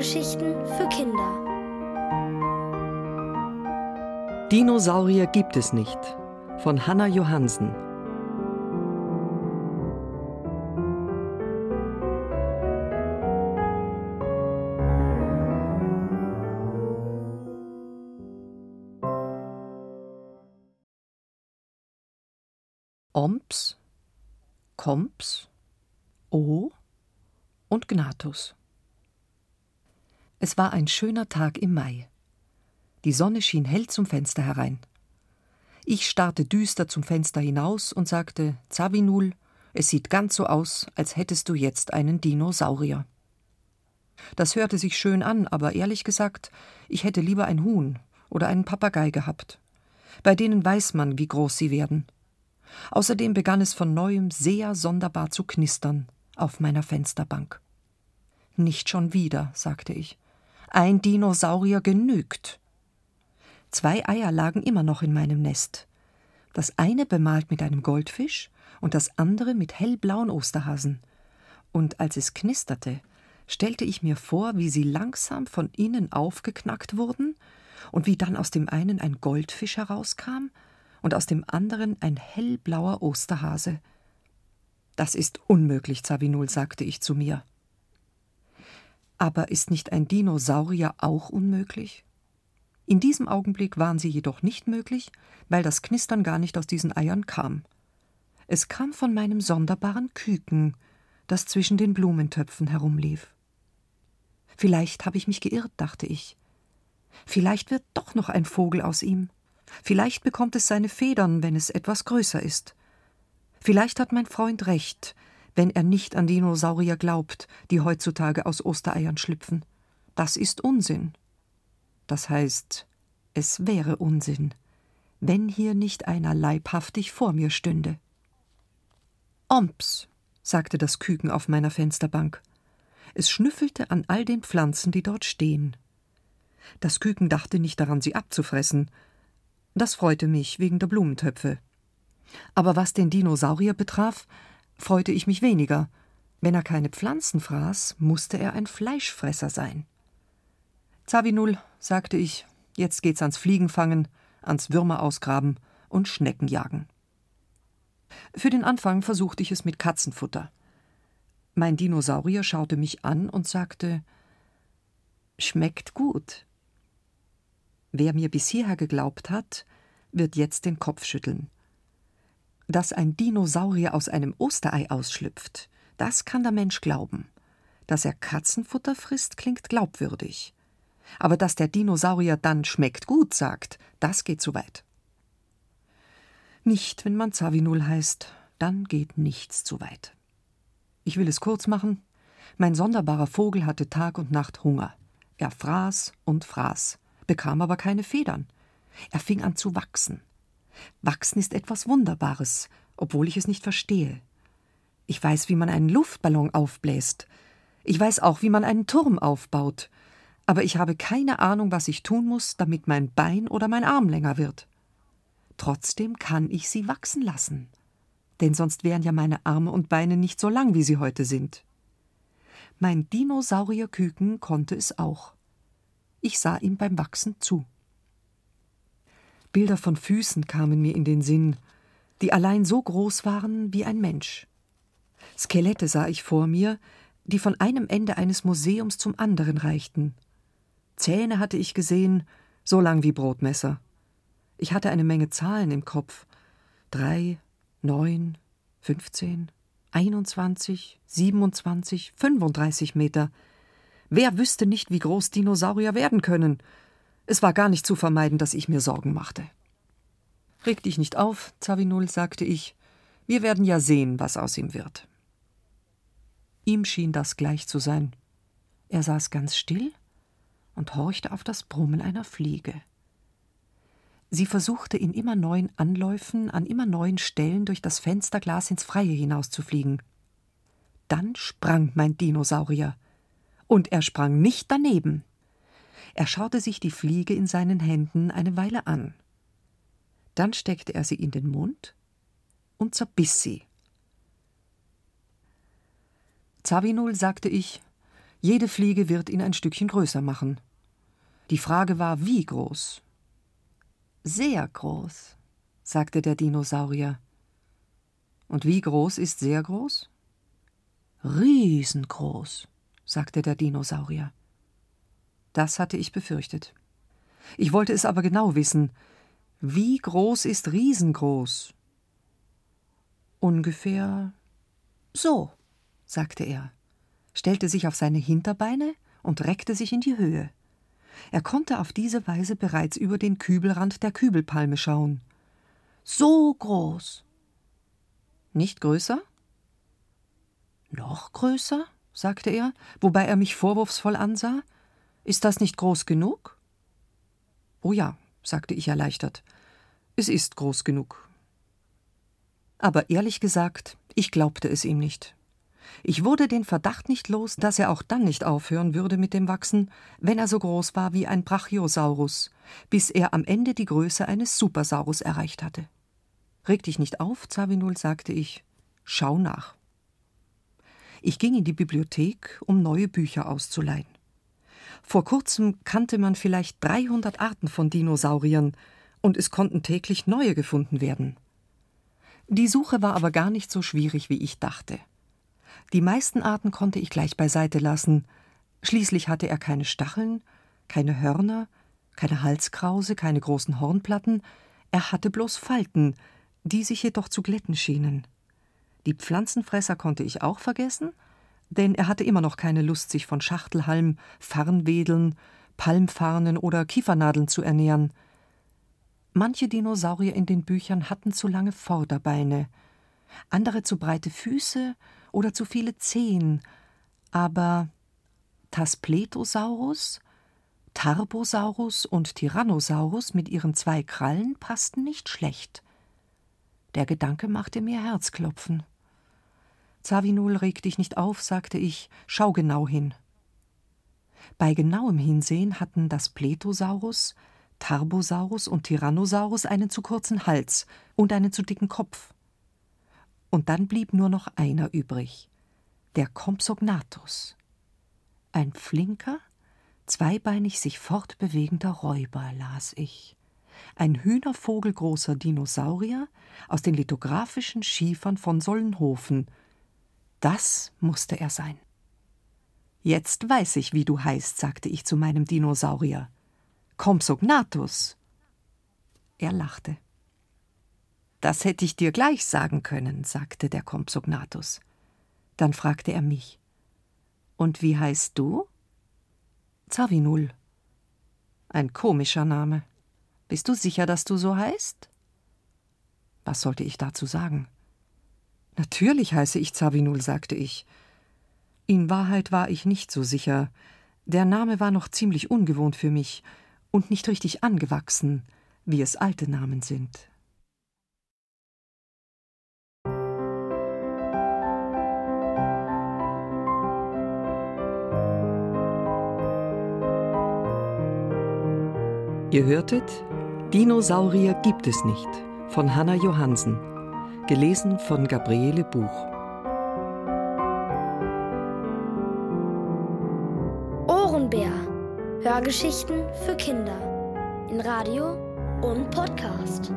Hörgeschichten für Kinder. Dinosaurier gibt es nicht von Hanna Johansen. Omps, Komps, O und Gnatus. Es war ein schöner Tag im Mai. Die Sonne schien hell zum Fenster herein. Ich starrte düster zum Fenster hinaus und sagte: Zavinul, es sieht ganz so aus, als hättest du jetzt einen Dinosaurier. Das hörte sich schön an, aber ehrlich gesagt, ich hätte lieber ein Huhn oder einen Papagei gehabt. Bei denen weiß man, wie groß sie werden. Außerdem begann es von neuem sehr sonderbar zu knistern auf meiner Fensterbank. Nicht schon wieder, sagte ich. Ein Dinosaurier genügt. Zwei Eier lagen immer noch in meinem Nest. Das eine bemalt mit einem Goldfisch und das andere mit hellblauen Osterhasen. Und als es knisterte, stellte ich mir vor, wie sie langsam von innen aufgeknackt wurden und wie dann aus dem einen ein Goldfisch herauskam und aus dem anderen ein hellblauer Osterhase. Das ist unmöglich, Zavinul, sagte ich zu mir. Aber ist nicht ein Dinosaurier auch unmöglich? In diesem Augenblick waren sie jedoch nicht möglich, weil das Knistern gar nicht aus diesen Eiern kam. Es kam von meinem sonderbaren Küken, das zwischen den Blumentöpfen herumlief. Vielleicht habe ich mich geirrt, dachte ich. Vielleicht wird doch noch ein Vogel aus ihm. Vielleicht bekommt es seine Federn, wenn es etwas größer ist. Vielleicht hat mein Freund recht, wenn er nicht an Dinosaurier glaubt, die heutzutage aus Ostereiern schlüpfen. Das ist Unsinn. Das heißt, es wäre Unsinn, wenn hier nicht einer leibhaftig vor mir stünde. Omps, sagte das Küken auf meiner Fensterbank. Es schnüffelte an all den Pflanzen, die dort stehen. Das Küken dachte nicht daran, sie abzufressen, das freute mich wegen der Blumentöpfe. Aber was den Dinosaurier betraf, freute ich mich weniger. Wenn er keine Pflanzen fraß, musste er ein Fleischfresser sein. Zavinul, sagte ich, jetzt geht's ans Fliegenfangen, ans Würmer ausgraben und Schnecken jagen. Für den Anfang versuchte ich es mit Katzenfutter. Mein Dinosaurier schaute mich an und sagte Schmeckt gut. Wer mir bis hierher geglaubt hat, wird jetzt den Kopf schütteln. Dass ein Dinosaurier aus einem Osterei ausschlüpft, das kann der Mensch glauben. Dass er Katzenfutter frisst, klingt glaubwürdig. Aber dass der Dinosaurier dann schmeckt gut sagt, das geht zu weit. Nicht, wenn man Zavinul heißt, dann geht nichts zu weit. Ich will es kurz machen. Mein sonderbarer Vogel hatte Tag und Nacht Hunger. Er fraß und fraß bekam aber keine Federn. Er fing an zu wachsen. Wachsen ist etwas Wunderbares, obwohl ich es nicht verstehe. Ich weiß, wie man einen Luftballon aufbläst. Ich weiß auch, wie man einen Turm aufbaut. Aber ich habe keine Ahnung, was ich tun muss, damit mein Bein oder mein Arm länger wird. Trotzdem kann ich sie wachsen lassen. Denn sonst wären ja meine Arme und Beine nicht so lang, wie sie heute sind. Mein Dinosaurierküken konnte es auch. Ich sah ihm beim Wachsen zu. Bilder von Füßen kamen mir in den Sinn, die allein so groß waren wie ein Mensch. Skelette sah ich vor mir, die von einem Ende eines Museums zum anderen reichten. Zähne hatte ich gesehen, so lang wie Brotmesser. Ich hatte eine Menge Zahlen im Kopf. Drei, neun, fünfzehn, einundzwanzig, siebenundzwanzig, fünfunddreißig Meter – Wer wüsste nicht, wie groß Dinosaurier werden können? Es war gar nicht zu vermeiden, dass ich mir Sorgen machte. Reg dich nicht auf, Zavinul, sagte ich. Wir werden ja sehen, was aus ihm wird. Ihm schien das gleich zu sein. Er saß ganz still und horchte auf das Brummen einer Fliege. Sie versuchte in immer neuen Anläufen an immer neuen Stellen durch das Fensterglas ins Freie hinauszufliegen. Dann sprang mein Dinosaurier. Und er sprang nicht daneben. Er schaute sich die Fliege in seinen Händen eine Weile an. Dann steckte er sie in den Mund und zerbiss sie. Zavinul, sagte ich, Jede Fliege wird ihn ein Stückchen größer machen. Die Frage war, wie groß? Sehr groß, sagte der Dinosaurier. Und wie groß ist sehr groß? Riesengroß, sagte der Dinosaurier. Das hatte ich befürchtet. Ich wollte es aber genau wissen. Wie groß ist riesengroß? Ungefähr so, sagte er, stellte sich auf seine Hinterbeine und reckte sich in die Höhe. Er konnte auf diese Weise bereits über den Kübelrand der Kübelpalme schauen. So groß. Nicht größer? Noch größer? sagte er, wobei er mich vorwurfsvoll ansah. Ist das nicht groß genug? Oh ja, sagte ich erleichtert. Es ist groß genug. Aber ehrlich gesagt, ich glaubte es ihm nicht. Ich wurde den Verdacht nicht los, dass er auch dann nicht aufhören würde mit dem Wachsen, wenn er so groß war wie ein Brachiosaurus, bis er am Ende die Größe eines Supersaurus erreicht hatte. Reg dich nicht auf, Zavinul, sagte ich. Schau nach. Ich ging in die Bibliothek, um neue Bücher auszuleihen. Vor kurzem kannte man vielleicht 300 Arten von Dinosauriern, und es konnten täglich neue gefunden werden. Die Suche war aber gar nicht so schwierig, wie ich dachte. Die meisten Arten konnte ich gleich beiseite lassen. Schließlich hatte er keine Stacheln, keine Hörner, keine Halskrause, keine großen Hornplatten, er hatte bloß Falten, die sich jedoch zu glätten schienen. Die Pflanzenfresser konnte ich auch vergessen, denn er hatte immer noch keine Lust, sich von Schachtelhalm, Farnwedeln, Palmfarnen oder Kiefernadeln zu ernähren. Manche Dinosaurier in den Büchern hatten zu lange Vorderbeine, andere zu breite Füße oder zu viele Zehen, aber Taspletosaurus, Tarbosaurus und Tyrannosaurus mit ihren zwei Krallen passten nicht schlecht. Der Gedanke machte mir Herzklopfen. Zavinul, reg dich nicht auf, sagte ich, schau genau hin. Bei genauem Hinsehen hatten das Pletosaurus, Tarbosaurus und Tyrannosaurus einen zu kurzen Hals und einen zu dicken Kopf. Und dann blieb nur noch einer übrig, der Compsognathus. Ein flinker, zweibeinig sich fortbewegender Räuber, las ich. Ein hühnervogelgroßer Dinosaurier aus den lithografischen Schiefern von Sollenhofen. Das musste er sein. Jetzt weiß ich, wie du heißt, sagte ich zu meinem Dinosaurier. Compsognathus. Er lachte. Das hätte ich dir gleich sagen können, sagte der Compsognathus. Dann fragte er mich. Und wie heißt du? Zavinul. Ein komischer Name. Bist du sicher, dass du so heißt? Was sollte ich dazu sagen? Natürlich heiße ich Zavinul, sagte ich. In Wahrheit war ich nicht so sicher. Der Name war noch ziemlich ungewohnt für mich und nicht richtig angewachsen, wie es alte Namen sind. Ihr hörtet Dinosaurier gibt es nicht von Hanna Johansen, gelesen von Gabriele Buch. Ohrenbär. Hörgeschichten für Kinder in Radio und Podcast.